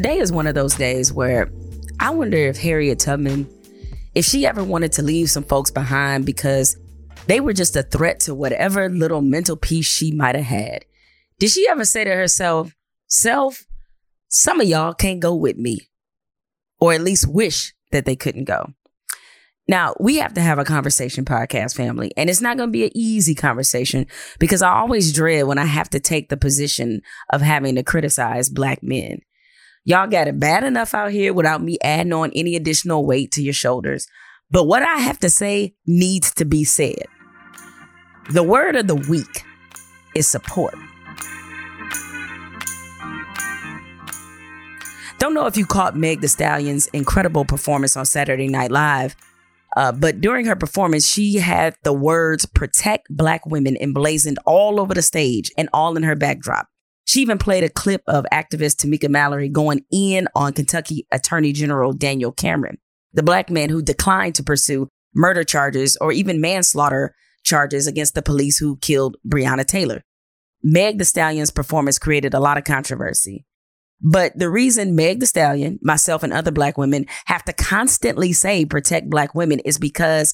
Today is one of those days where I wonder if Harriet Tubman, if she ever wanted to leave some folks behind because they were just a threat to whatever little mental peace she might have had. Did she ever say to herself, Self, some of y'all can't go with me, or at least wish that they couldn't go? Now, we have to have a conversation podcast family, and it's not going to be an easy conversation because I always dread when I have to take the position of having to criticize black men. Y'all got it bad enough out here without me adding on any additional weight to your shoulders. But what I have to say needs to be said. The word of the week is support. Don't know if you caught Megan Thee Stallion's incredible performance on Saturday Night Live, uh, but during her performance, she had the words protect black women emblazoned all over the stage and all in her backdrop. She even played a clip of activist Tamika Mallory going in on Kentucky Attorney General Daniel Cameron, the black man who declined to pursue murder charges or even manslaughter charges against the police who killed Breonna Taylor. Megan Thee Stallion's performance created a lot of controversy. But the reason Meg the Stallion, myself, and other black women have to constantly say protect black women is because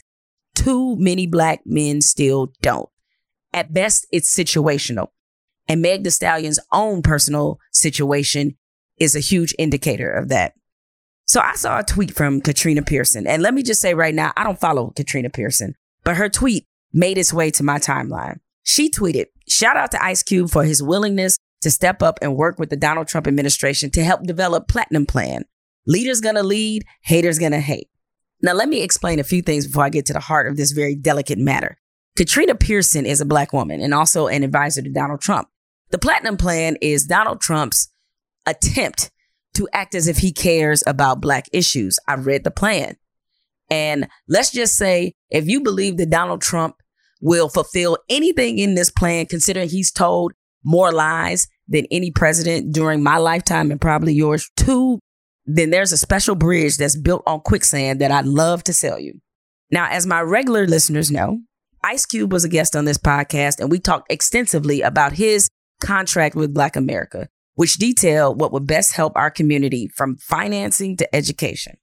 too many black men still don't. At best, it's situational. And Megan Thee Stallion's own personal situation is a huge indicator of that. So I saw a tweet from Katrina Pearson. And let me just say right now, I don't follow Katrina Pearson, but her tweet made its way to my timeline. She tweeted, shout out to Ice Cube for his willingness to step up and work with the Donald Trump administration to help develop Platinum Plan. Leaders gonna lead, haters gonna hate. Now let me explain a few things before I get to the heart of this very delicate matter. Katrina Pearson is a black woman and also an advisor to Donald Trump. The Platinum Plan is Donald Trump's attempt to act as if he cares about black issues. I read the plan. And let's just say if you believe that Donald Trump will fulfill anything in this plan, considering he's told more lies than any president during my lifetime and probably yours too, then there's a special bridge that's built on quicksand that I'd love to sell you. Now, as my regular listeners know, Ice Cube was a guest on this podcast and we talked extensively about his contract with Black America, which detailed what would best help our community from financing to education.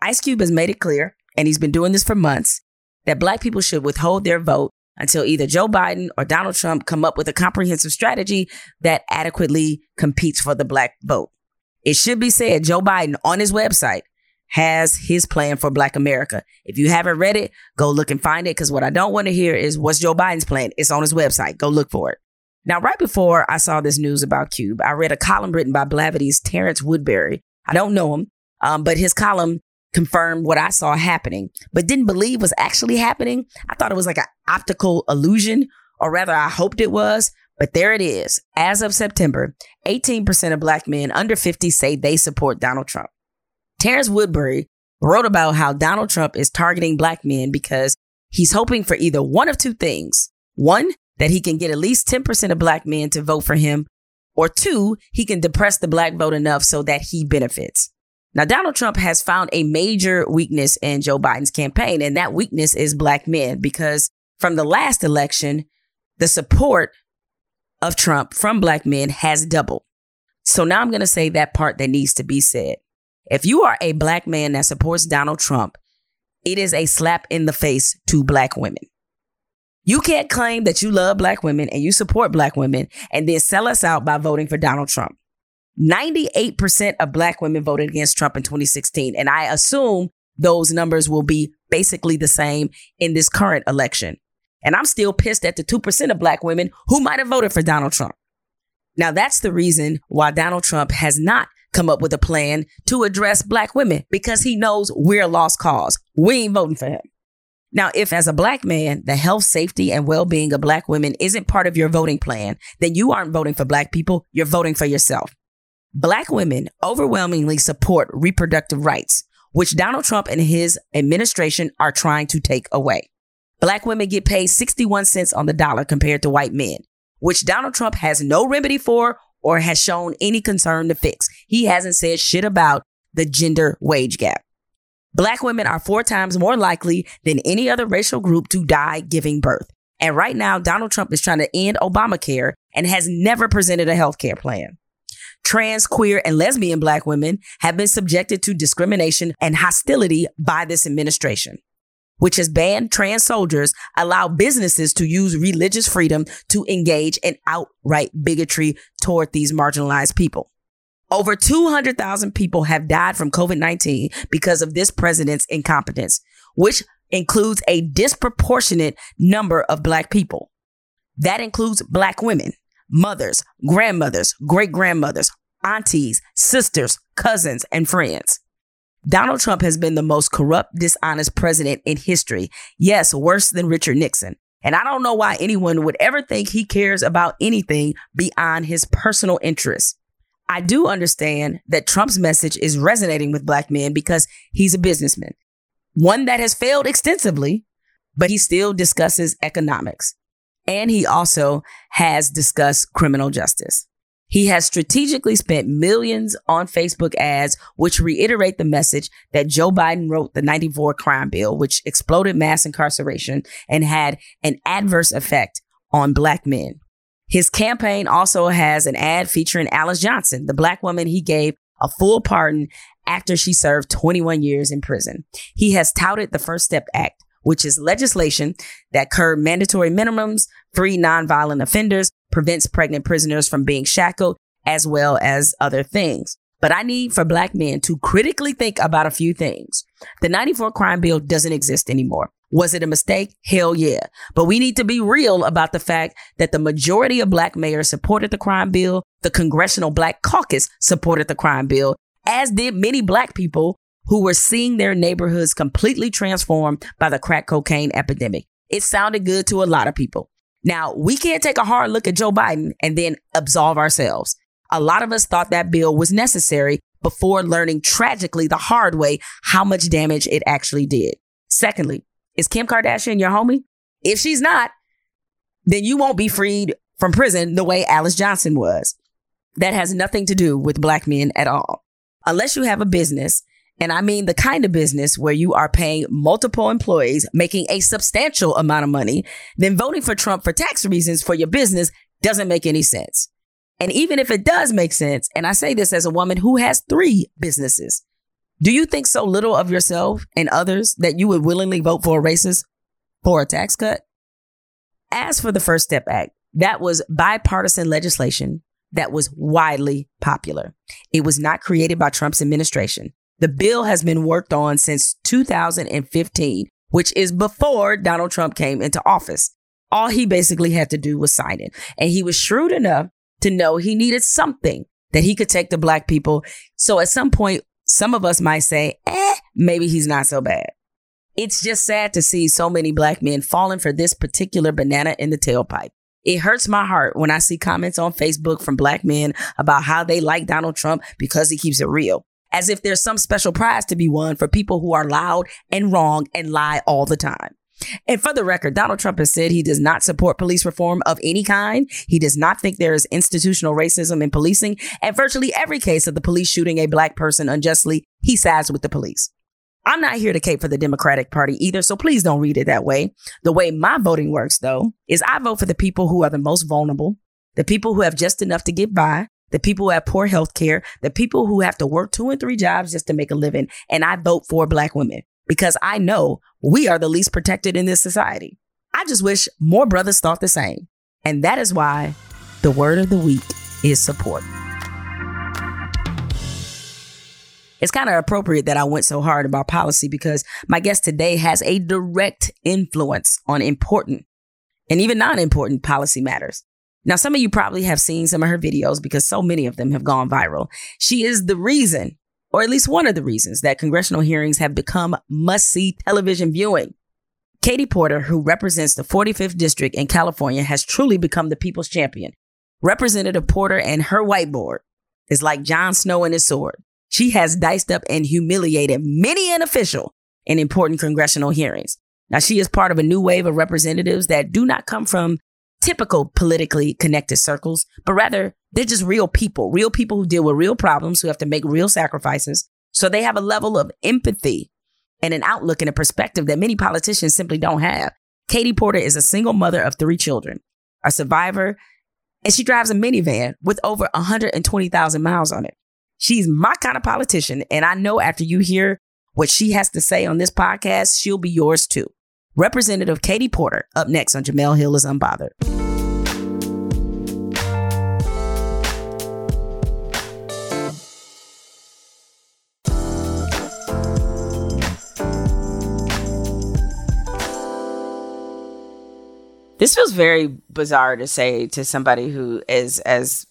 Ice Cube has made it clear, and he's been doing this for months, that Black people should withhold their vote until either Joe Biden or Donald Trump come up with a comprehensive strategy that adequately competes for the Black vote. It should be said, Joe Biden on his website has his plan for Black America. If you haven't read it, go look and find it because what I don't want to hear is what's Joe Biden's plan? It's on his website. Go look for it. Now, right before I saw this news about Cube, I read a column written by Blavity's Terrance Woodbury. I don't know him, um, but his column confirmed what I saw happening, but didn't believe was actually happening. I thought it was like an optical illusion, or rather, I hoped it was. But there it is. As of September, 18% of black men under 50 say they support Donald Trump. Terrance Woodbury wrote about how Donald Trump is targeting black men because he's hoping for either one of two things. One, that he can get at least 10% of black men to vote for him, or two, he can depress the black vote enough so that he benefits. Now, Donald Trump has found a major weakness in Joe Biden's campaign, and that weakness is black men because from the last election, the support of Trump from black men has doubled. So now I'm going to say that part that needs to be said. If you are a black man that supports Donald Trump, it is a slap in the face to black women. You can't claim that you love black women and you support black women and then sell us out by voting for Donald Trump. 98% of black women voted against Trump in 2016. And I assume those numbers will be basically the same in this current election. And I'm still pissed at the 2% of black women who might have voted for Donald Trump. Now, that's the reason why Donald Trump has not come up with a plan to address black women because he knows we're a lost cause. We ain't voting for him. Now, if as a black man, the health, safety, and well being of black women isn't part of your voting plan, then you aren't voting for black people, you're voting for yourself. Black women overwhelmingly support reproductive rights, which Donald Trump and his administration are trying to take away. Black women get paid 61 cents on the dollar compared to white men, which Donald Trump has no remedy for or has shown any concern to fix. He hasn't said shit about the gender wage gap. Black women are four times more likely than any other racial group to die giving birth. And right now, Donald Trump is trying to end Obamacare and has never presented a health care plan. trans, queer, and lesbian black women have been subjected to discrimination and hostility by this administration, which has banned trans soldiers, allowed businesses to use religious freedom to engage in outright bigotry toward these marginalized people. Over 200,000 people have died from COVID 19 because of this president's incompetence, which includes a disproportionate number of black people. That includes black women, mothers, grandmothers, great grandmothers, aunties, sisters, cousins, and friends. Donald Trump has been the most corrupt, dishonest president in history. Yes, worse than Richard Nixon. And I don't know why anyone would ever think he cares about anything beyond his personal interests. I do understand that Trump's message is resonating with black men because he's a businessman, one that has failed extensively, but he still discusses economics. And he also has discussed criminal justice. He has strategically spent millions on Facebook ads, which reiterate the message that Joe Biden wrote the 94 crime bill, which exploded mass incarceration and had an adverse effect on black men. His campaign also has an ad featuring Alice Johnson, the black woman he gave a full pardon after she served 21 years in prison. He has touted the First Step Act, which is legislation that curb mandatory minimums, free nonviolent offenders, prevents pregnant prisoners from being shackled, as well as other things. But I need for black men to critically think about a few things. The 94 crime bill doesn't exist anymore. Was it a mistake? Hell yeah. But we need to be real about the fact that the majority of black mayors supported the crime bill. The Congressional Black Caucus supported the crime bill, as did many black people who were seeing their neighborhoods completely transformed by the crack cocaine epidemic. It sounded good to a lot of people. Now, we can't take a hard look at Joe Biden and then absolve ourselves. A lot of us thought that bill was necessary before learning tragically the hard way how much damage it actually did. Secondly, is Kim Kardashian your homie? If she's not, then you won't be freed from prison the way Alice Johnson was. That has nothing to do with black men at all. Unless you have a business, and I mean the kind of business where you are paying multiple employees, making a substantial amount of money, then voting for Trump for tax reasons for your business doesn't make any sense. And even if it does make sense, and I say this as a woman who has three businesses, do you think so little of yourself and others that you would willingly vote for a racist for a tax cut? As for the First Step Act, that was bipartisan legislation that was widely popular. It was not created by Trump's administration. The bill has been worked on since 2015, which is before Donald Trump came into office. All he basically had to do was sign it. And he was shrewd enough to know he needed something that he could take to black people. So at some point, some of us might say, eh, maybe he's not so bad. It's just sad to see so many black men falling for this particular banana in the tailpipe. It hurts my heart when I see comments on Facebook from black men about how they like Donald Trump because he keeps it real, as if there's some special prize to be won for people who are loud and wrong and lie all the time. And for the record, Donald Trump has said he does not support police reform of any kind. He does not think there is institutional racism in policing. And virtually every case of the police shooting a black person unjustly, he sides with the police. I'm not here to cape for the Democratic Party either, so please don't read it that way. The way my voting works, though, is I vote for the people who are the most vulnerable, the people who have just enough to get by, the people who have poor health care, the people who have to work two and three jobs just to make a living, and I vote for black women because I know we are the least protected in this society. I just wish more brothers thought the same. And that is why the word of the week is support. It's kind of appropriate that I went so hard about policy because my guest today has a direct influence on important and even non important policy matters. Now, some of you probably have seen some of her videos because so many of them have gone viral. She is the reason or at least one of the reasons that congressional hearings have become must see television viewing. Katie Porter, who represents the 45th District in California, has truly become the people's champion. Representative Porter and her whiteboard is like Jon Snow and his sword. She has diced up and humiliated many an official in important congressional hearings. Now, she is part of a new wave of representatives that do not come from typical politically connected circles, but rather they're just real people, real people who deal with real problems, who have to make real sacrifices. So they have a level of empathy and an outlook and a perspective that many politicians simply don't have. Katie Porter is a single mother of three children, a survivor and she drives a minivan with over 120,000 miles on it. She's my kind of politician, and I know after you hear what she has to say on this podcast, she'll be yours too. Representative Katie Porter up next on Jemele Hill is Unbothered. This feels very bizarre to say to somebody who is as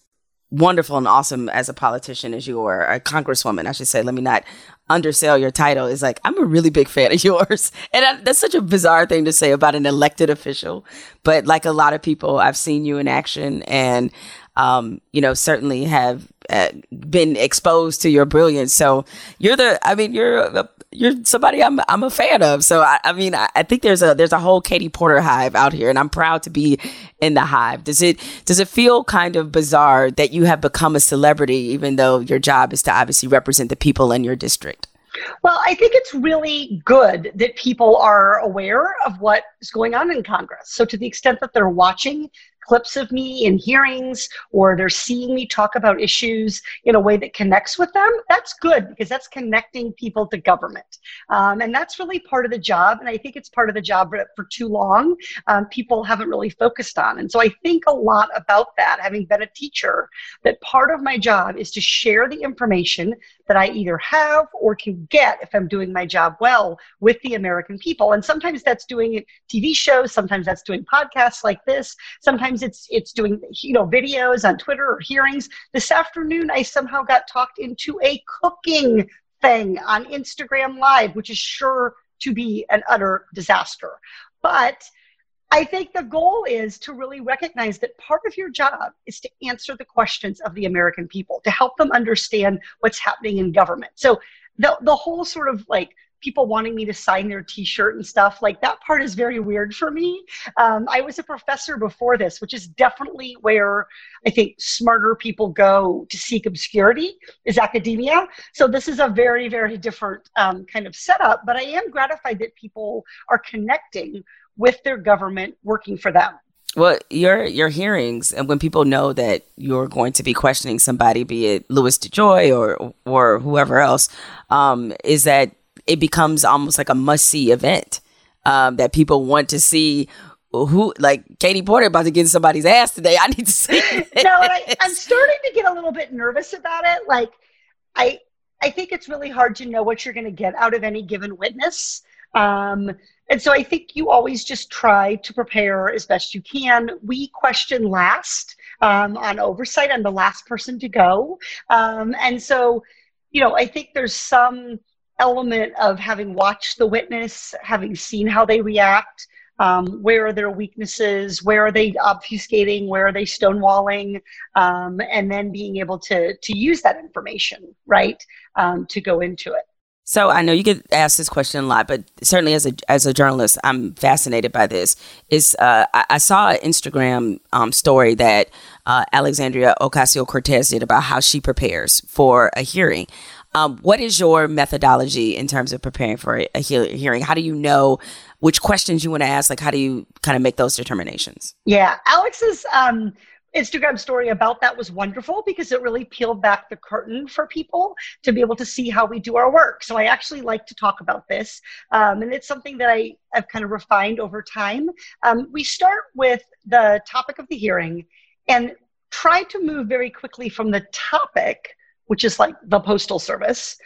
wonderful and awesome as a politician as you are, a congresswoman, I should say. Let me not undersell your title. Is like, I'm a really big fan of yours. And I, that's such a bizarre thing to say about an elected official. But like a lot of people, I've seen you in action and, um, you know, certainly have uh, been exposed to your brilliance. So you're the, I mean, you're you're somebody I'm I'm a fan of. So I, I mean I, I, think there's a there's a whole Katie Porter hive out here, and I'm proud to be in the hive. Does it does it feel kind of bizarre that you have become a celebrity, even though your job is to obviously represent the people in your district? Well, I think it's really good that people are aware of what is going on in Congress. So, to the extent that they're watching clips of me in hearings or they're seeing me talk about issues in a way that connects with them, that's good because that's connecting people to government. Um, and that's really part of the job. And I think it's part of the job that for too long um, people haven't really focused on. And so I think a lot about that, having been a teacher, that part of my job is to share the information that I either have or can get if I'm doing my job well with the American people. And sometimes that's doing TV shows, sometimes that's doing podcasts like this, sometimes it's it's doing you know videos on Twitter or hearings. This afternoon I somehow got talked into a cooking thing on Instagram Live, which is sure to be an utter disaster. But I think the goal is to really recognize that part of your job is to answer the questions of the American people, to help them understand what's happening in government. So the the whole sort of like people wanting me to sign their t-shirt and stuff like that part is very weird for me um, i was a professor before this which is definitely where i think smarter people go to seek obscurity is academia so this is a very very different um, kind of setup but i am gratified that people are connecting with their government working for them. Well, your your hearings, and when people know that you're going to be questioning somebody, be it Louis DeJoy or or whoever else, um, is that it becomes almost like a must see event um, that people want to see who like Katie Porter about to get somebody's ass today. I need to see. no, I, I'm starting to get a little bit nervous about it. Like, I I think it's really hard to know what you're going to get out of any given witness. Um, and so I think you always just try to prepare as best you can. We question last um, on oversight. I'm the last person to go. Um, and so, you know, I think there's some element of having watched the witness, having seen how they react. Um, where are their weaknesses? Where are they obfuscating? Where are they stonewalling? Um, and then being able to to use that information, right, um, to go into it. So I know you get asked this question a lot, but certainly as a as a journalist, I'm fascinated by this. Is uh, I, I, saw an Instagram um, story that uh, Alexandria Ocasio Cortez did about how she prepares for a hearing. Um, what is your methodology in terms of preparing for a, a hearing? How do you know which questions you want to ask? Like, how do you kind of make those determinations? Yeah, Alex's um, Instagram story about that was wonderful because it really peeled back the curtain for people to be able to see how we do our work. So I actually like to talk about this, um, and it's something that I have kind of refined over time. Um, we start with the topic of the hearing and try to move very quickly from the topic, which is like the postal service,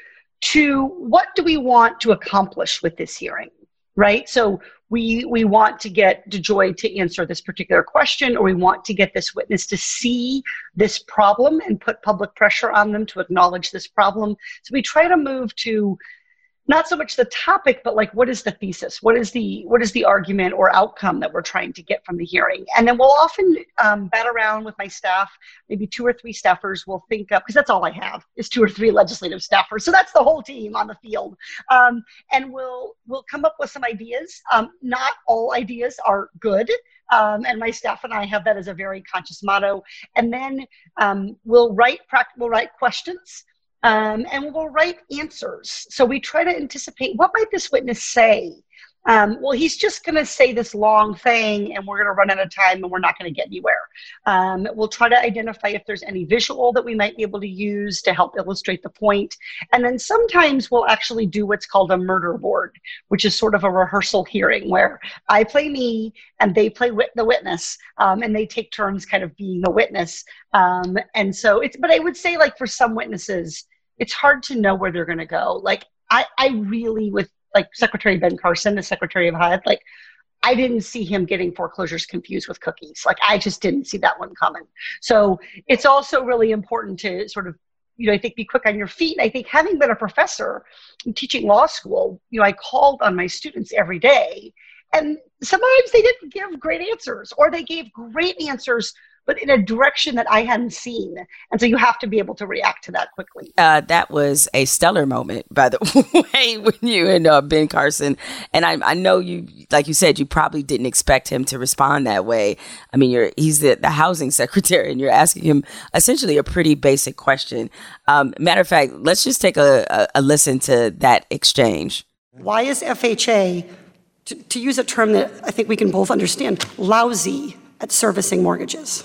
to what do we want to accomplish with this hearing, right? So we we want to get DeJoy to answer this particular question, or we want to get this witness to see this problem and put public pressure on them to acknowledge this problem. So we try to move to not so much the topic but like what is the thesis? What is the what is the argument or outcome that we're trying to get from the hearing? And then we'll often um, bat around with my staff. Maybe two or three staffers will think up because that's all i have is two or three legislative staffers. So that's the whole team on the field. Um, and we'll we'll come up with some ideas. Um, not all ideas are good. Um, and my staff and I have that as a very conscious motto. And then um, we'll write we'll write questions um, and we'll write answers. So we try to anticipate what might this witness say um, well, he's just going to say this long thing and we're going to run out of time and we're not going to get anywhere. Um, we'll try to identify if there's any visual that we might be able to use to help illustrate the point. And then sometimes we'll actually do what's called a murder board, which is sort of a rehearsal hearing where I play me and they play wit- the witness um, and they take turns kind of being the witness. Um, and so it's, but I would say, like, for some witnesses, it's hard to know where they're going to go. Like, I, I really, with like Secretary Ben Carson, the Secretary of HUD, like I didn't see him getting foreclosures confused with cookies. Like I just didn't see that one coming. So it's also really important to sort of, you know, I think be quick on your feet. And I think having been a professor teaching law school, you know, I called on my students every day. And sometimes they didn't give great answers or they gave great answers but in a direction that I hadn't seen. And so you have to be able to react to that quickly. Uh, that was a stellar moment, by the way, when you and uh, Ben Carson. And I, I know you, like you said, you probably didn't expect him to respond that way. I mean, you're he's the, the housing secretary, and you're asking him essentially a pretty basic question. Um, matter of fact, let's just take a, a, a listen to that exchange. Why is FHA, to, to use a term that I think we can both understand, lousy at servicing mortgages?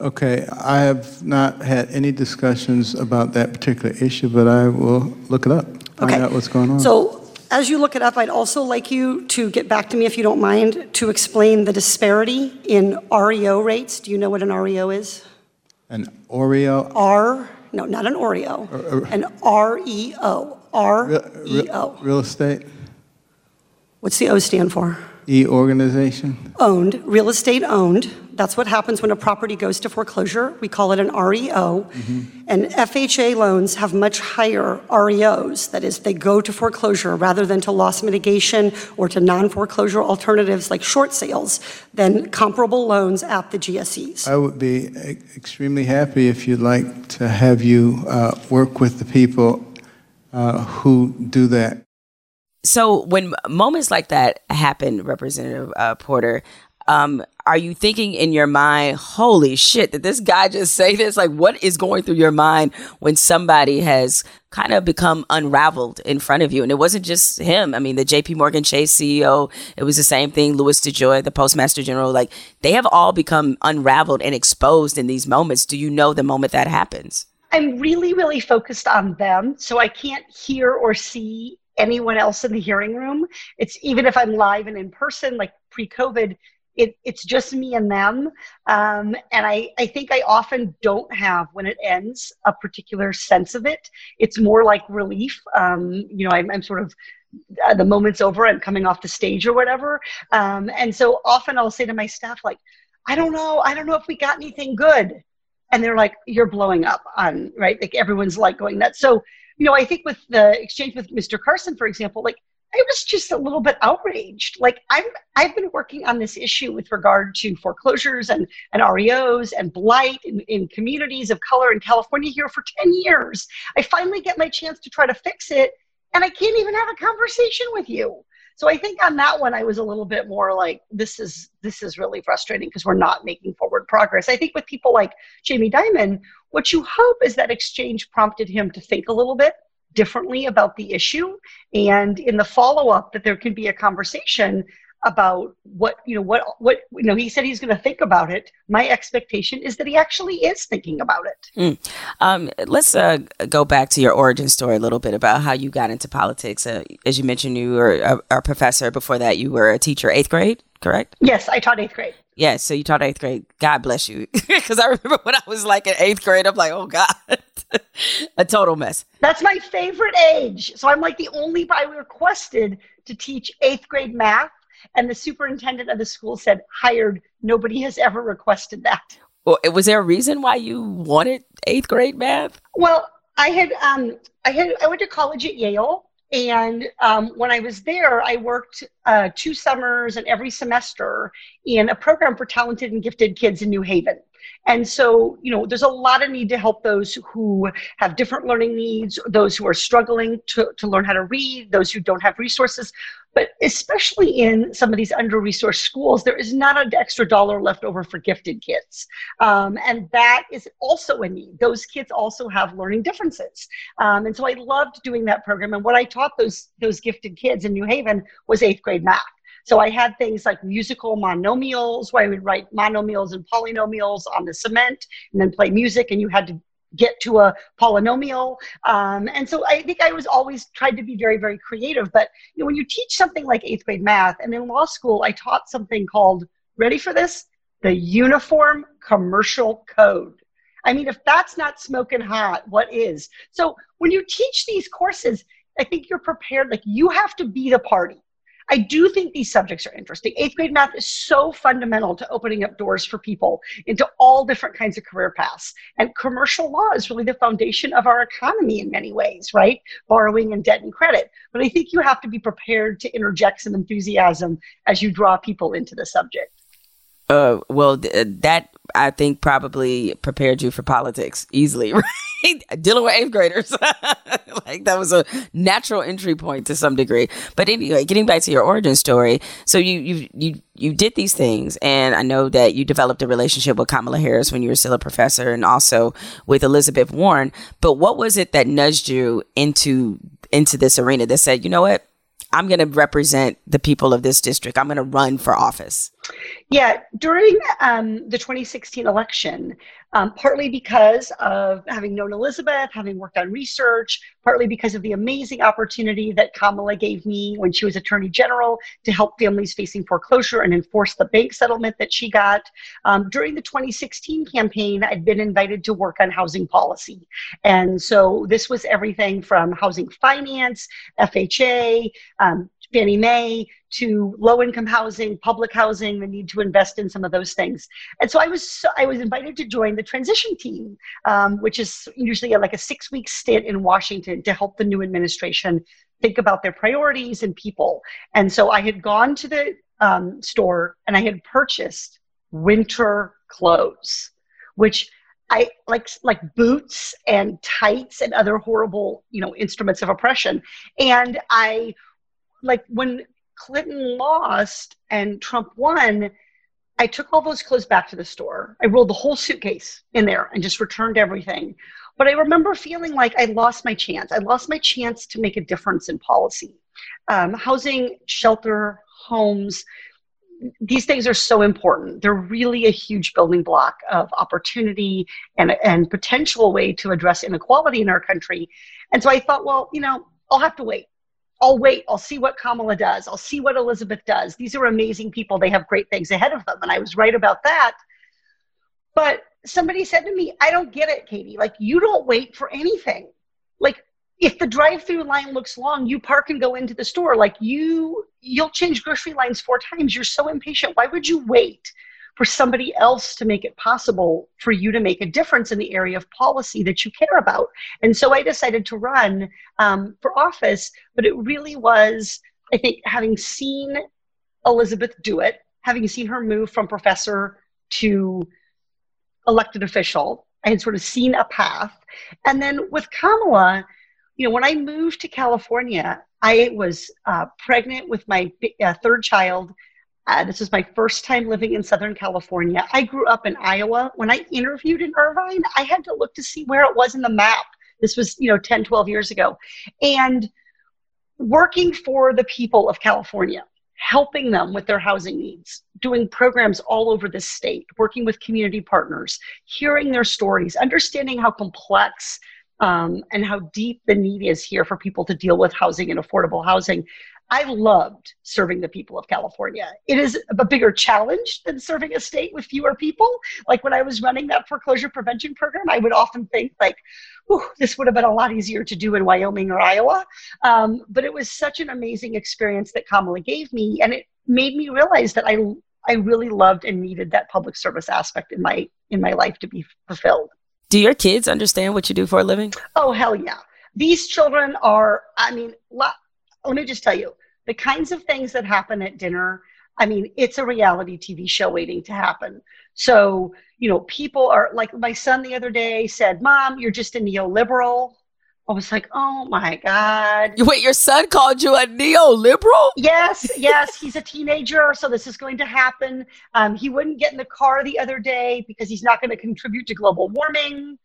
Okay, I have not had any discussions about that particular issue, but I will look it up, find Okay. out what's going on. So as you look it up, I'd also like you to get back to me, if you don't mind, to explain the disparity in REO rates. Do you know what an REO is? An Oreo, R, no, not an Oreo, uh, uh, an REO, real, R-E-O. real estate, What's the O stand for? E organization. Owned, real estate owned. That's what happens when a property goes to foreclosure. We call it an REO. And FHA loans have much higher REOs. That is, they go to foreclosure rather than to loss mitigation or to non-foreclosure alternatives like short sales than comparable loans at the GSEs. I would be e- extremely happy if you'd like to have you uh, work with the people uh, who do that. So when moments like that happen, Representative uh, Porter, um, are you thinking in your mind, "Holy shit! Did this guy just say this?" Like, what is going through your mind when somebody has kind of become unraveled in front of you? And it wasn't just him. I mean, the J.P. Morgan Chase CEO, it was the same thing. Louis DeJoy, the Postmaster General, like they have all become unraveled and exposed in these moments. Do you know the moment that happens? I'm really, really focused on them. So I can't hear or see anyone else in the hearing room. It's even if I'm live and in person, like pre COVID, it, it's just me and them. Um, and I, I think I often don't have, when it ends, a particular sense of it. It's more like relief. Um, you know, I'm, I'm sort of uh, the moment's over, I'm coming off the stage or whatever. Um, and so often I'll say to my staff, like, I don't know, I don't know if we got anything good. And they're like, you're blowing up on, right? Like everyone's like going nuts. So, you know, I think with the exchange with Mr. Carson, for example, like I was just a little bit outraged. Like I'm, I've been working on this issue with regard to foreclosures and, and REOs and blight in, in communities of color in California here for 10 years. I finally get my chance to try to fix it and I can't even have a conversation with you. So I think on that one, I was a little bit more like, this is this is really frustrating because we're not making forward progress. I think with people like Jamie Dimon, what you hope is that exchange prompted him to think a little bit differently about the issue, and in the follow up, that there can be a conversation about what you know what what you know he said he's going to think about it my expectation is that he actually is thinking about it Um, let's uh, go back to your origin story a little bit about how you got into politics. Uh, as you mentioned, you were a, a professor. Before that, you were a teacher, eighth grade, correct? yes i taught eighth grade Yes. So you taught eighth grade. God bless you. Because I remember when I was like in eighth grade, I'm like, oh God, a total mess. That's my favorite age. So I'm like the only, I requested to teach eighth grade math, and the superintendent of the school said, hired. Nobody has ever requested that. Well, was there a reason why you wanted eighth grade math? Well, I had, um, I had, I went to college at Yale, and um, when I was there, I worked uh, two summers and every semester in a program for talented and gifted kids in New Haven. And so, you know, there's a lot of need to help those who have different learning needs, those who are struggling to, to learn how to read, those who don't have resources. But especially in some of these under resourced schools, there is not an extra dollar left over for gifted kids. Um, and that is also a need. Those kids also have learning differences. Um, and so I loved doing that program. And what I taught those, those gifted kids in New Haven was eighth grade math. So I had things like musical monomials where I would write monomials and polynomials on the cement and then play music and you had to get to a polynomial. Um, and so I think I was always tried to be very, very creative. But you know, when you teach something like eighth grade math, and in law school, I taught something called, ready for this? The Uniform Commercial Code. I mean, if that's not smoking hot, what is? So when you teach these courses, I think you're prepared, like you have to be the party. I do think these subjects are interesting. Eighth grade math is so fundamental to opening up doors for people into all different kinds of career paths. And commercial law is really the foundation of our economy in many ways, right? Borrowing and debt and credit. But I think you have to be prepared to interject some enthusiasm as you draw people into the subject. Uh, well, th- uh, that I think probably prepared you for politics easily, right? Dealing with eighth graders, like that was a natural entry point to some degree. But anyway, getting back to your origin story, so you you you you did these things, and I know that you developed a relationship with Kamala Harris when you were still a professor, and also with Elizabeth Warren. But what was it that nudged you into into this arena that said, you know what, I'm going to represent the people of this district. I'm going to run for office. Yeah, during um, the 2016 election, um, partly because of having known Elizabeth, having worked on research, partly because of the amazing opportunity that Kamala gave me when she was Attorney General to help families facing foreclosure and enforce the bank settlement that she got. Um, during the 2016 campaign, I'd been invited to work on housing policy. And so this was everything from housing finance, FHA, um, Fannie Mae to low income housing, public housing, the need to invest in some of those things. And so I was I was invited to join the transition team, um, which is usually like a six week stint in Washington to help the new administration think about their priorities and people. And so I had gone to the um, store and I had purchased winter clothes, which I like like boots and tights and other horrible, you know, instruments of oppression. And I like when Clinton lost and Trump won, I took all those clothes back to the store. I rolled the whole suitcase in there and just returned everything. But I remember feeling like I lost my chance. I lost my chance to make a difference in policy. Um, housing, shelter, homes, these things are so important. They're really a huge building block of opportunity and, and potential way to address inequality in our country. And so I thought, well, you know, I'll have to wait. I'll wait. I'll see what Kamala does. I'll see what Elizabeth does. These are amazing people. They have great things ahead of them. And I was right about that. But somebody said to me, I don't get it, Katie. Like, you don't wait for anything. Like, if the drive-through line looks long, you park and go into the store. Like you, you'll change grocery lines four times. You're so impatient. Why would you wait for somebody else to make it possible for you to make a difference in the area of policy that you care about. And so I decided to run um, for office, but it really was, I think, having seen Elizabeth do it, having seen her move from professor to elected official, I had sort of seen a path. And then with Kamala, you know, when I moved to California, I was uh, pregnant with my uh, third child uh, this was my first time living in Southern California. I grew up in Iowa. When I interviewed in Irvine, I had to look to see where it was in the map. This was, you know, 10, 12 years ago. And working for the people of California, helping them with their housing needs, doing programs all over the state, working with community partners, hearing their stories, understanding how complex um, and how deep the need is here for people to deal with housing and affordable housing. I loved serving the people of California. It is a bigger challenge than serving a state with fewer people. Like when I was running that foreclosure prevention program, I would often think like, this would have been a lot easier to do in Wyoming or Iowa. Um, but it was such an amazing experience that Kamala gave me, and it made me realize that I I really loved and needed that public service aspect in my in my life to be fulfilled. Do your kids understand what you do for a living? Oh hell yeah! These children are. I mean, let me just tell you the kinds of things that happen at dinner. I mean, it's a reality TV show waiting to happen. So, you know, people are like my son the other day said, Mom, you're just a neoliberal. I was like, oh my God. Wait, your son called you a neoliberal? Yes, yes. He's a teenager, so this is going to happen. Um, he wouldn't get in the car the other day because he's not going to contribute to global warming.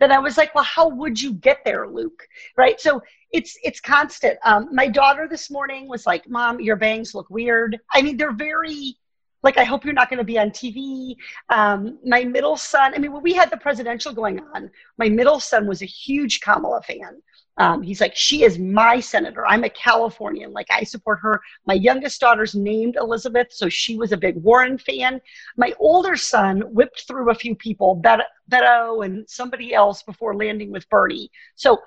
then I was like, well, how would you get there, Luke? Right. So it's it's constant. Um, my daughter this morning was like, Mom, your bangs look weird. I mean, they're very like, I hope you're not going to be on TV. Um, my middle son, I mean, when we had the presidential going on, my middle son was a huge Kamala fan. Um, he's like, she is my senator. I'm a Californian. Like, I support her. My youngest daughter's named Elizabeth, so she was a big Warren fan. My older son whipped through a few people, Beto and somebody else, before landing with Bernie. So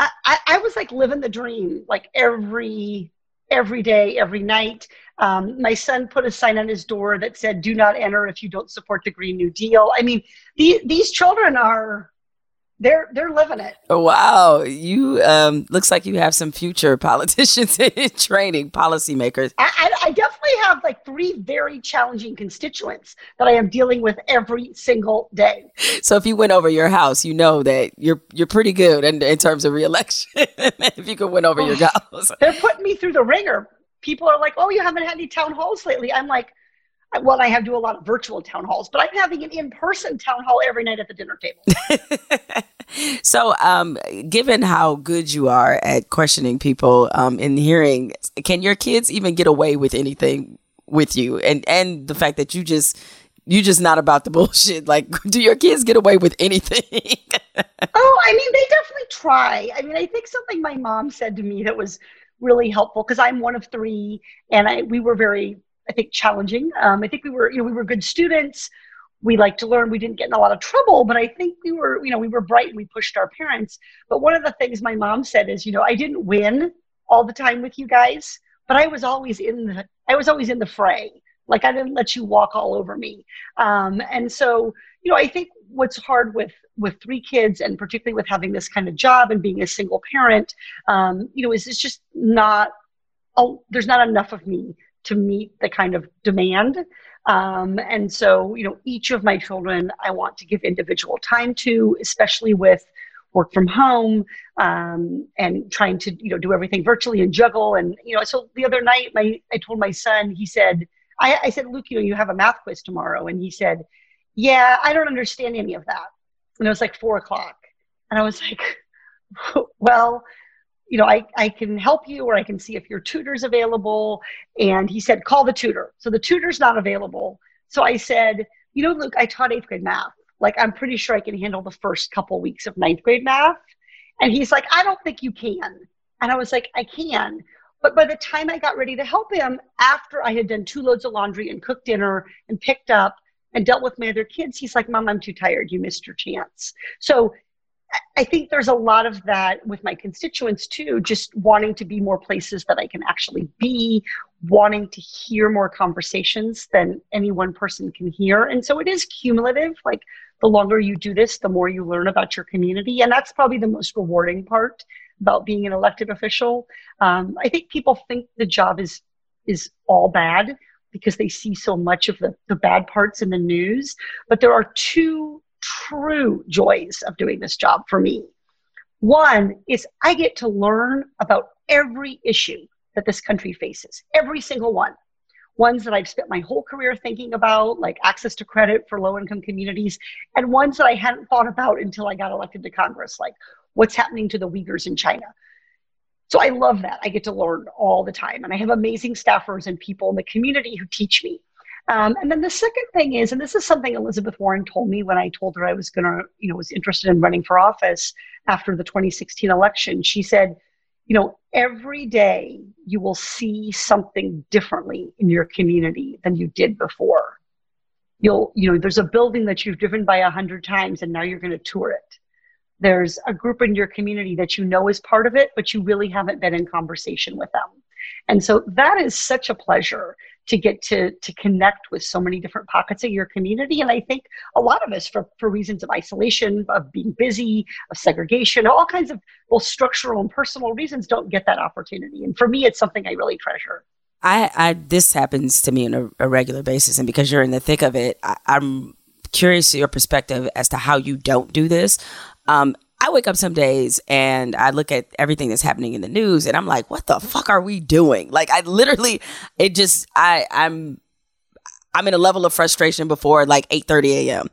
I, I, was like living the dream, like every every day, every night. Um, my son put a sign on his door that said, "Do not enter if you don't support the Green New Deal." I mean, these these children are they're they're living it. Wow, you um, looks like you have some future politicians in training, policymakers. I, I, definitely have like three very challenging constituents that I am dealing with every single day. So if you went over your house, you know that you're you're pretty good in, in terms of reelection. if you could win over oh, your house, they're putting me through the ringer. People are like, "Oh, you haven't had any town halls lately." I'm like, well, I have to do a lot of virtual town halls, but I'm having an in-person town hall every night at the dinner table. so, um, given how good you are at questioning people um, in hearing, can your kids even get away with anything with you? And and the fact that you just you just not about the bullshit. Like, do your kids get away with anything? oh, I mean, they definitely try. I mean, I think something my mom said to me that was really helpful because I'm one of three, and I we were very I think, challenging. Um, I think we were, you know, we were good students. We liked to learn. We didn't get in a lot of trouble, but I think we were, you know, we were bright and we pushed our parents. But one of the things my mom said is, you know, I didn't win all the time with you guys, but I was always in the, I was always in the fray. Like I didn't let you walk all over me. Um, and so, you know, I think what's hard with with three kids and particularly with having this kind of job and being a single parent, um, you know, is it's just not. Oh, there's not enough of me to meet the kind of demand. Um, and so, you know, each of my children I want to give individual time to, especially with work from home um, and trying to, you know, do everything virtually and juggle. And, you know, so the other night, my I told my son, he said, I, I said, Luke, you know, you have a math quiz tomorrow. And he said, Yeah, I don't understand any of that. And it was like four o'clock. And I was like, Well, you know, I, I can help you or I can see if your tutor's available. And he said, call the tutor. So the tutor's not available. So I said, you know, Luke, I taught eighth grade math. Like, I'm pretty sure I can handle the first couple weeks of ninth grade math. And he's like, I don't think you can. And I was like, I can. But by the time I got ready to help him, after I had done two loads of laundry and cooked dinner and picked up and dealt with my other kids, he's like, Mom, I'm too tired. You missed your chance. So I think there's a lot of that with my constituents too, just wanting to be more places that I can actually be, wanting to hear more conversations than any one person can hear. And so it is cumulative. Like the longer you do this, the more you learn about your community. And that's probably the most rewarding part about being an elected official. Um, I think people think the job is is all bad because they see so much of the, the bad parts in the news. But there are two true joys of doing this job for me. One is I get to learn about every issue that this country faces, every single one. Ones that I've spent my whole career thinking about, like access to credit for low income communities, and ones that I hadn't thought about until I got elected to Congress, like what's happening to the Uyghurs in China. So I love that. I get to learn all the time. And I have amazing staffers and people in the community who teach me. Um, and then the second thing is, and this is something Elizabeth Warren told me when I told her I was going to, you know, was interested in running for office after the 2016 election. She said, you know, every day you will see something differently in your community than you did before. You'll, you know, there's a building that you've driven by a hundred times and now you're going to tour it. There's a group in your community that you know is part of it, but you really haven't been in conversation with them. And so that is such a pleasure to get to to connect with so many different pockets of your community. And i think a lot of us for, for reasons of isolation of being busy of segregation all kinds of both structural and personal reasons don't get that opportunity. And for me it's something i really treasure. I, I this happens to me on a, a regular basis. And because you're in the thick of it I, i'm curious to your perspective as to how you don't do this. Um, I wake up some days and I look at everything that's happening in the news and I'm like, what the fuck are we doing? Like I literally it just I I'm I'm in a level of frustration before like 8:30 a.m.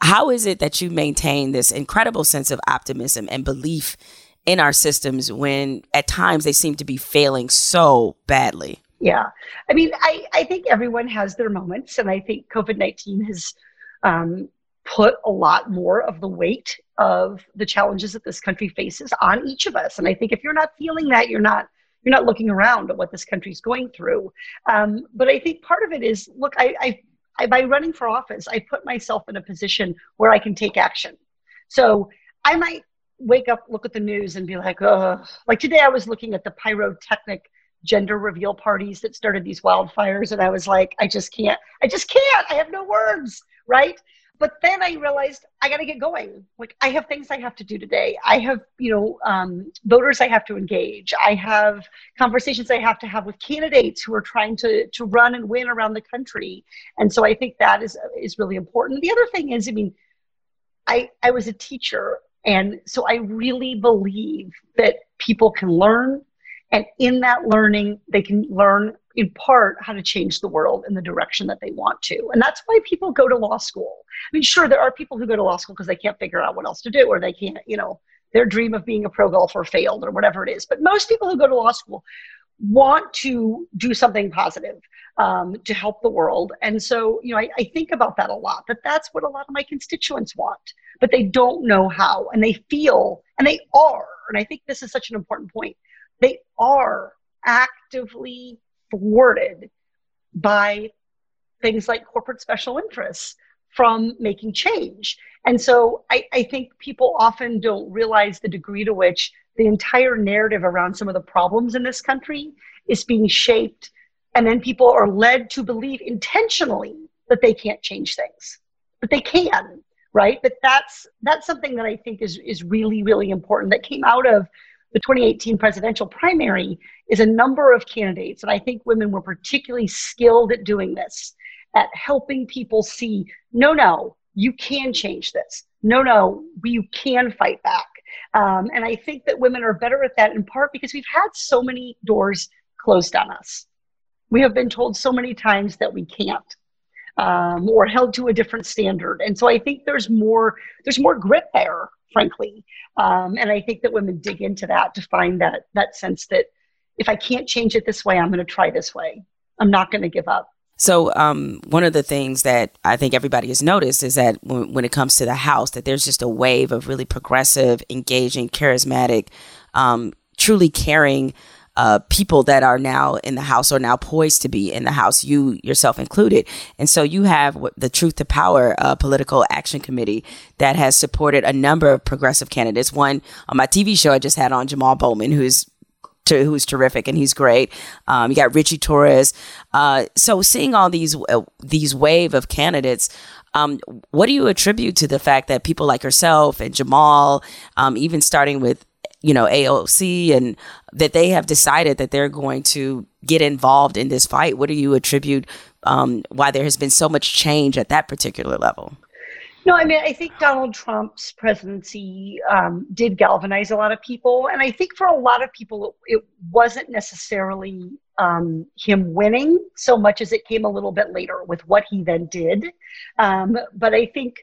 How is it that you maintain this incredible sense of optimism and belief in our systems when at times they seem to be failing so badly? Yeah. I mean, I, I think everyone has their moments, and I think COVID 19 has um, put a lot more of the weight of the challenges that this country faces on each of us. And I think if you're not feeling that, you're not you're not looking around at what this country's going through. Um, but I think part of it is look, I, I, I by running for office, I put myself in a position where I can take action. So I might wake up, look at the news, and be like, oh, like today I was looking at the pyrotechnic gender reveal parties that started these wildfires, and I was like, I just can't, I just can't, I have no words, right? But then I realized I got to get going. Like I have things I have to do today. I have, you know, um, voters I have to engage. I have conversations I have to have with candidates who are trying to to run and win around the country. And so I think that is is really important. The other thing is, I mean, I I was a teacher, and so I really believe that people can learn, and in that learning, they can learn in part how to change the world in the direction that they want to. And that's why people go to law school. I mean, sure, there are people who go to law school because they can't figure out what else to do or they can't, you know, their dream of being a pro golfer failed or whatever it is. But most people who go to law school want to do something positive um, to help the world. And so, you know, I, I think about that a lot, that that's what a lot of my constituents want, but they don't know how and they feel and they are. And I think this is such an important point. They are actively thwarted by things like corporate special interests from making change. And so I, I, think people often don't realize the degree to which the entire narrative around some of the problems in this country is being shaped. And then people are led to believe intentionally that they can't change things, but they can, right? But that's that's something that I think is is really, really important that came out of the 2018 presidential primary is a number of candidates, and I think women were particularly skilled at doing this, at helping people see no, no, you can change this. No, no, you can fight back. Um, and I think that women are better at that in part because we've had so many doors closed on us. We have been told so many times that we can't. Um, or held to a different standard, and so I think there's more there's more grit there frankly. Um, and I think that women dig into that to find that that sense that if I can't change it this way, I'm going to try this way. I'm not going to give up. So, um, one of the things that I think everybody has noticed is that when, when, it comes to the House, that there's just a wave of really progressive, engaging, charismatic, um, truly caring uh, people that are now in the house or now poised to be in the house, you yourself included. And so you have the Truth to Power uh, Political Action Committee that has supported a number of progressive candidates. One on my TV show I just had on Jamaal Bowman, who's to, who's terrific and he's great. Um, you got Richie Torres. Uh, so seeing all these uh, these wave of candidates, um, what do you attribute to the fact that people like yourself and Jamaal, um, even starting with you know, AOC and that they have decided that they're going to get involved in this fight? What do you attribute um, why there has been so much change at that particular level? No, I mean, I think Donald Trump's presidency um, did galvanize a lot of people. And I think for a lot of people, it wasn't necessarily um, him winning so much as it came a little bit later with what he then did. Um, but I think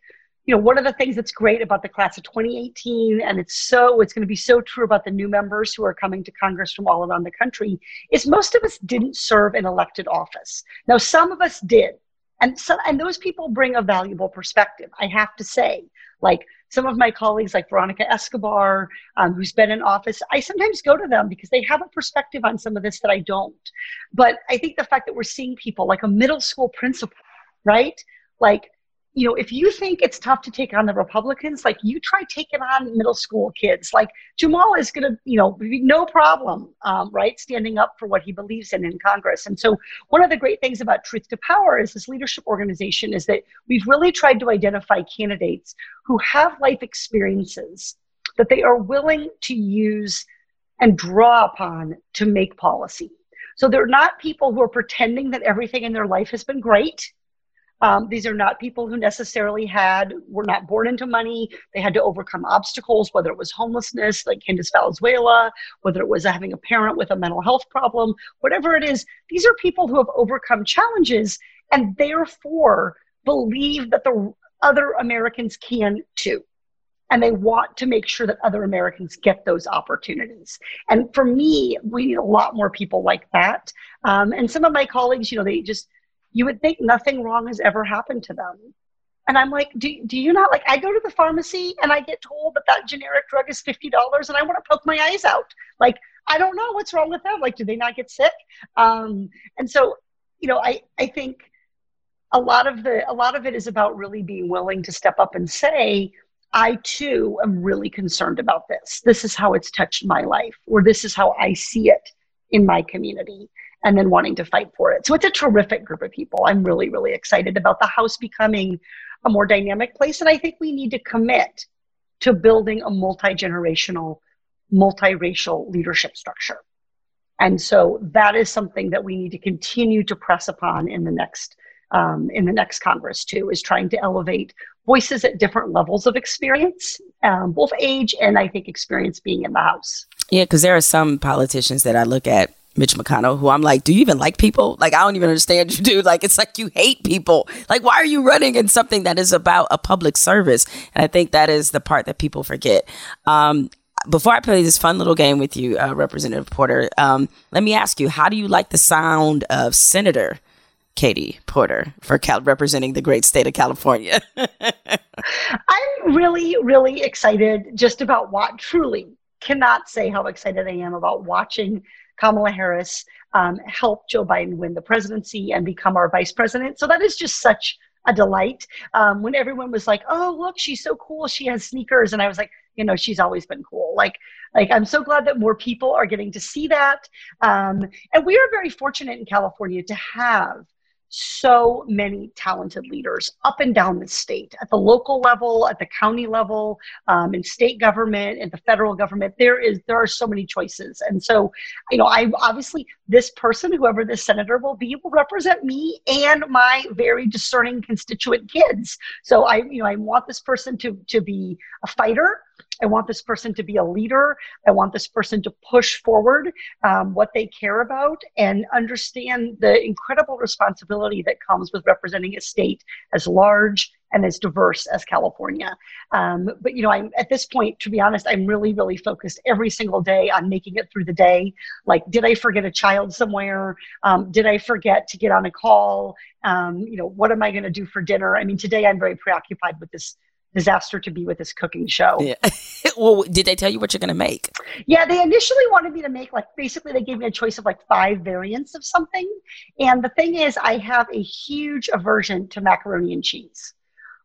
you know, one of the things that's great about the class of 2018, and it's so, it's going to be so true about the new members who are coming to Congress from all around the country, is most of us didn't serve in elected office. Now, some of us did. And, so, and those people bring a valuable perspective, I have to say. Like some of my colleagues, like Veronica Escobar, um, who's been in office, I sometimes go to them because they have a perspective on some of this that I don't. But I think the fact that we're seeing people like a middle school principal, right? Like you know, if you think it's tough to take on the Republicans, like you try taking on middle school kids. Like Jamaal is going to, you know, no problem, um, right, standing up for what he believes in in Congress. And so, one of the great things about Truth to Power is this leadership organization is that we've really tried to identify candidates who have life experiences that they are willing to use and draw upon to make policy. So they're not people who are pretending that everything in their life has been great um, these are not people who necessarily had, were not born into money. They had to overcome obstacles, whether it was homelessness, like Candace Valenzuela, whether it was having a parent with a mental health problem, whatever it is. These are people who have overcome challenges and therefore believe that the other Americans can too. And they want to make sure that other Americans get those opportunities. And for me, we need a lot more people like that. Um, and some of my colleagues, you know, they just, you would think nothing wrong has ever happened to them. And I'm like, do, do you not like? I go to the pharmacy and I get told that that generic drug is $50 and I want to poke my eyes out. Like, I don't know what's wrong with them. Like, do they not get sick? Um, and so, you know, I, I think a lot of the a lot of it is about really being willing to step up and say i too am really concerned about this this is how it's touched my life or this is how i see it in my community and then wanting to fight for it. So it's a terrific group of people. I'm really really excited about the house becoming a more dynamic place. And i think we need to commit to building a multi-generational multiracial leadership structure. And so that is something that we need to continue to press upon in the next um, in the next Congress, too, is trying to elevate voices at different levels of experience, um, both age and I think experience being in the House. Yeah, because there are some politicians that I look at, Mitch McConnell, who I'm like, do you even like people? Like, I don't even understand you, dude. Like, it's like you hate people. Like, why are you running in something that is about a public service? And I think that is the part that people forget. Um, before I play this fun little game with you, uh, Representative Porter, um, let me ask you, how do you like the sound of Senator Katie Porter for Cal- representing the great state of California. I'm really, really excited just about what truly cannot say how excited I am about watching Kamala Harris um, Joe Biden win the presidency and become our vice president. So that is just such a delight. Um, when everyone was like, "Oh, look, she's so cool. She has sneakers," and I was like, "You know, she's always been cool." Like, like I'm so glad that more people are getting to see that. Um, and we are very fortunate in California to have so many talented leaders up and down the state at the local level at the county level um, in state government and the federal government. There is there are so many choices. And so you know i obviously this person whoever this senator will be will represent me and my very discerning constituent kids. So i you know i want this person to to be a fighter I want this person to be a leader. I want this person to push forward um, what they care about and understand the incredible responsibility that comes with representing a state as large and as diverse as California. Um, but you know, I'm at this point, to be honest, I'm really, really focused every single day on making it through the day. Like, did I forget a child somewhere? Um, did I forget to get on a call? Um, you know, what am I going to do for dinner? I mean, today I'm very preoccupied with this disaster to be with this cooking show. Yeah. well, did they tell you what you're going to make? Yeah, they initially wanted me to make like basically they gave me a choice of like five variants of something. And the thing is, I have a huge aversion to macaroni and cheese.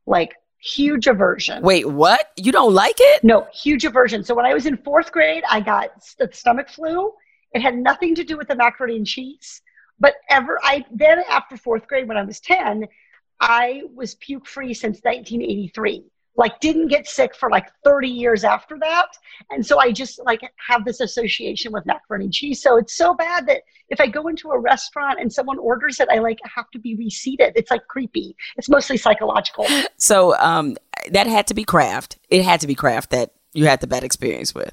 Like, huge aversion. Wait, what? You don't like it? No, huge aversion. So when I was in fourth grade, I got the stomach flu. It had nothing to do with the macaroni and cheese. But ever, I then after fourth grade, when I was 10, I was puke free since 1983 like didn't get sick for like 30 years after that and so i just like have this association with macaroni and cheese so it's so bad that if i go into a restaurant and someone orders it i like have to be reseated it's like creepy it's mostly psychological so um that had to be Kraft. it had to be Kraft that you had the bad experience with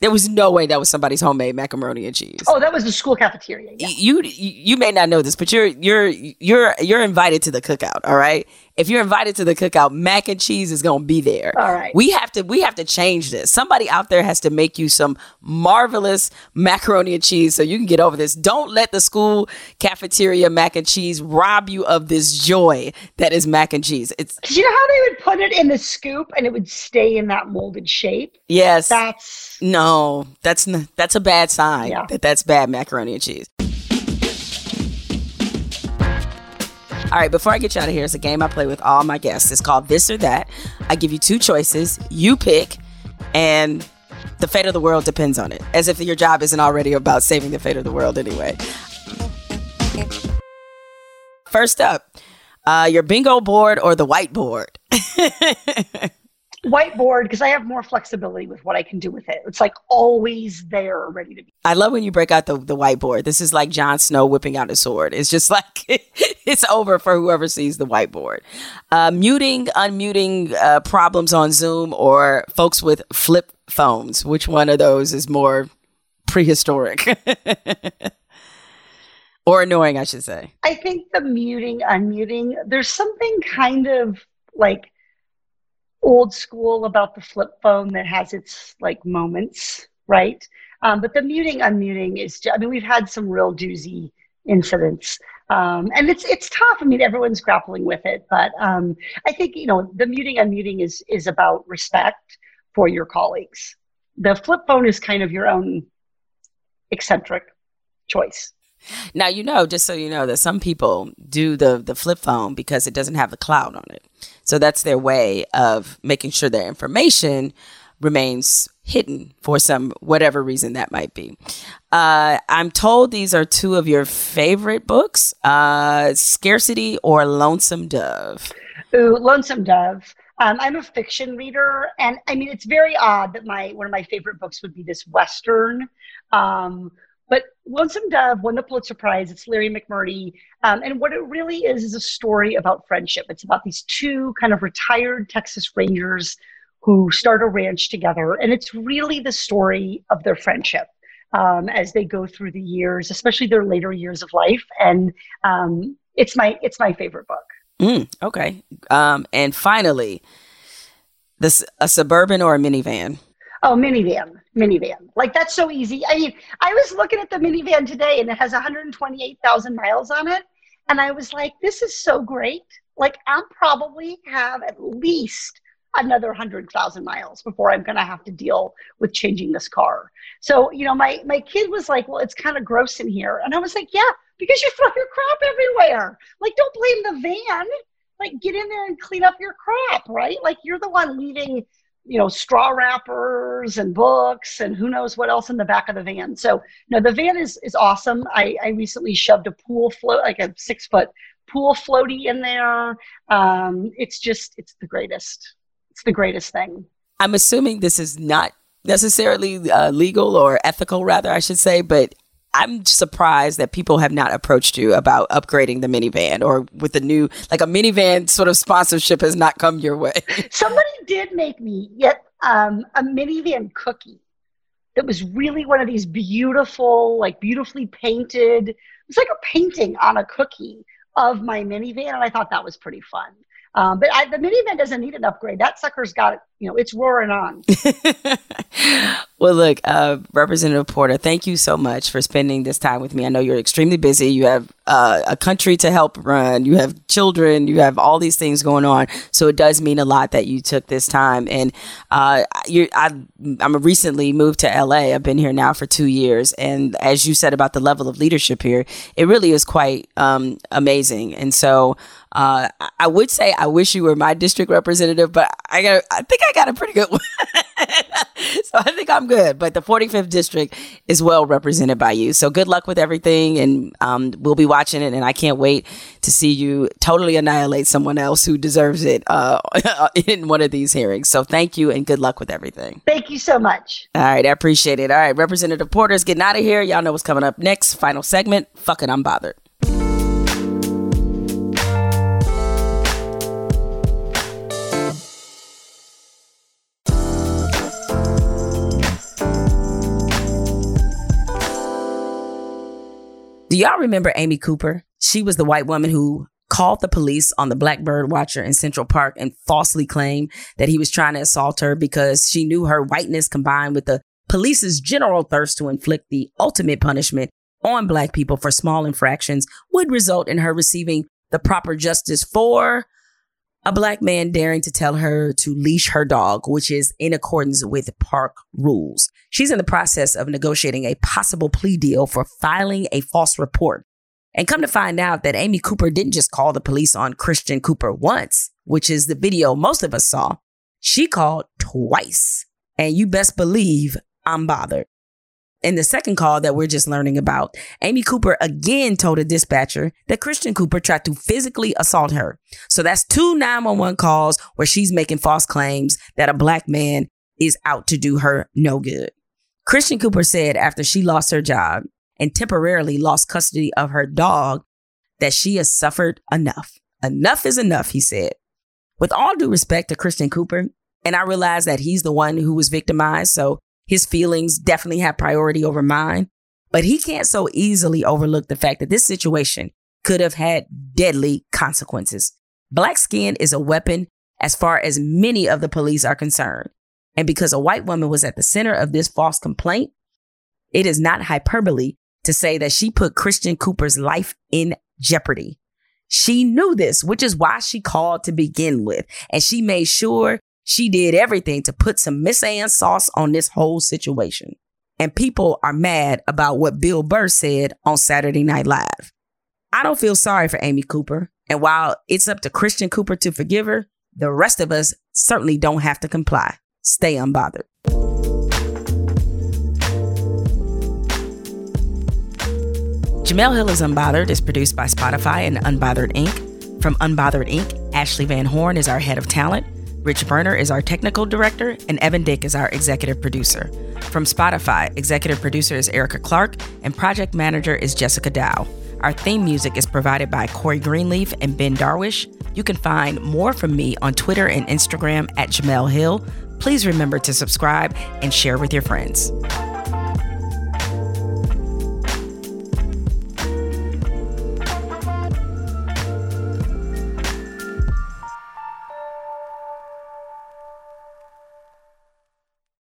there was no way that was somebody's homemade macaroni and cheese. Oh, that was the school cafeteria. Yeah. You you may not know this, but you're you're you're you're invited to the cookout. All right, if you're invited to the cookout, mac and cheese is gonna be there. All right. We have to we have to change this. Somebody out there has to make you some marvelous macaroni and cheese so you can get over this. Don't let the school cafeteria mac and cheese rob you of this joy that is mac and cheese. It's you know how they would put it in the scoop and it would stay in that molded shape. Yes. That's no, that's n- that's a bad sign. Yeah. That that's bad macaroni and cheese. All right, before I get you out of here, it's a game I play with all my guests. It's called This or That. I give you two choices. You pick, and the fate of the world depends on it. As if your job isn't already about saving the fate of the world anyway. First up, uh, your bingo board or the whiteboard? whiteboard because I have more flexibility with what I can do with it. It's like always there, ready to be. I love when you break out the, the whiteboard. This is like Jon Snow whipping out his sword. It's just like it's over for whoever sees the whiteboard. Uh, muting, unmuting uh, problems on Zoom or folks with flip phones. Which one of those is more prehistoric? or annoying, I should say. I think the muting, unmuting, there's something kind of like old school about the flip phone that has its like moments, right? Um, but the muting unmuting is, I mean, we've had some real doozy incidents. Um, and it's it's tough. I mean, everyone's grappling with it, but um, I think you know the muting unmuting is is about respect for your colleagues. The flip phone is kind of your own eccentric choice. Now you know, just so you know, that some people do the the flip phone because it doesn't have the cloud on it. So that's their way of making sure their information remains hidden for some whatever reason that might be. Uh, I'm told these are two of your favorite books, uh, Scarcity or Lonesome Dove. Ooh, Lonesome Dove. Um, I'm a fiction reader, and I mean it's very odd that my one of my favorite books would be this western. Um, but Lonesome Dove won the Pulitzer Prize. It's Larry McMurtry. Um, and what it really is is a story about friendship. It's about these two kind of retired Texas Rangers who start a ranch together. And it's really the story of their friendship um, as they go through the years, especially their later years of life. And um, it's my it's my favorite book. Mm, okay. Um, and finally, this a suburban or a minivan? Oh, minivan, minivan. Like that's so easy. I mean, I was looking at the minivan today and it has 128,000 miles on it. And I was like, this is so great. Like I'll probably have at least another 100,000 miles before I'm going to have to deal with changing this car. So, you know, my, my kid was like, well, it's kind of gross in here. And I was like, yeah, because you throw your crap everywhere. Like, don't blame the van. Like, get in there and clean up your crap, right? Like, you're the one leaving you know, straw wrappers and books and who knows what else in the back of the van. So, no, the van is is awesome. I, I recently shoved a pool float, like a six foot pool floaty in there. Um, it's just, it's the greatest. It's the greatest thing. I'm assuming this is not necessarily uh, legal or ethical, rather, I should say, but I'm surprised that people have not approached you about upgrading the minivan or with the new, like a minivan sort of sponsorship has not come your way. Somebody did make me get um, a minivan cookie that was really one of these beautiful, like beautifully painted. It was like a painting on a cookie of my minivan, and I thought that was pretty fun. Um, but I, the minivan doesn't need an upgrade. That sucker's got it. You know, it's roaring on. well, look, uh, Representative Porter, thank you so much for spending this time with me. I know you're extremely busy. You have uh, a country to help run. You have children. You have all these things going on. So it does mean a lot that you took this time. And uh, I, I'm recently moved to LA. I've been here now for two years. And as you said about the level of leadership here, it really is quite um, amazing. And so uh, I would say I wish you were my district representative, but I got I think I got a pretty good one. so I think I'm good. But the 45th district is well represented by you. So good luck with everything, and um, we'll be watching it. And I can't wait to see you totally annihilate someone else who deserves it uh, in one of these hearings. So thank you, and good luck with everything. Thank you so much. All right, I appreciate it. All right, Representative Porter's getting out of here. Y'all know what's coming up next. Final segment. Fucking, I'm bothered. Y'all remember Amy Cooper? She was the white woman who called the police on the black bird watcher in Central Park and falsely claimed that he was trying to assault her because she knew her whiteness combined with the police's general thirst to inflict the ultimate punishment on black people for small infractions would result in her receiving the proper justice for a black man daring to tell her to leash her dog, which is in accordance with park rules. She's in the process of negotiating a possible plea deal for filing a false report. And come to find out that Amy Cooper didn't just call the police on Christian Cooper once, which is the video most of us saw. She called twice. And you best believe I'm bothered. In the second call that we're just learning about, Amy Cooper again told a dispatcher that Christian Cooper tried to physically assault her. So that's two 911 calls where she's making false claims that a black man is out to do her no good. Christian Cooper said after she lost her job and temporarily lost custody of her dog that she has suffered enough. Enough is enough, he said. With all due respect to Christian Cooper, and I realize that he's the one who was victimized, so his feelings definitely have priority over mine, but he can't so easily overlook the fact that this situation could have had deadly consequences. Black skin is a weapon as far as many of the police are concerned. And because a white woman was at the center of this false complaint, it is not hyperbole to say that she put Christian Cooper's life in jeopardy. She knew this, which is why she called to begin with. And she made sure she did everything to put some Miss Ann sauce on this whole situation. And people are mad about what Bill Burr said on Saturday Night Live. I don't feel sorry for Amy Cooper. And while it's up to Christian Cooper to forgive her, the rest of us certainly don't have to comply. Stay unbothered. Jemele Hill is Unbothered is produced by Spotify and Unbothered Inc. From Unbothered Inc., Ashley Van Horn is our head of talent. Rich Berner is our technical director, and Evan Dick is our executive producer. From Spotify, executive producer is Erica Clark, and project manager is Jessica Dow. Our theme music is provided by Corey Greenleaf and Ben Darwish. You can find more from me on Twitter and Instagram at Jemele Hill. Please remember to subscribe and share with your friends.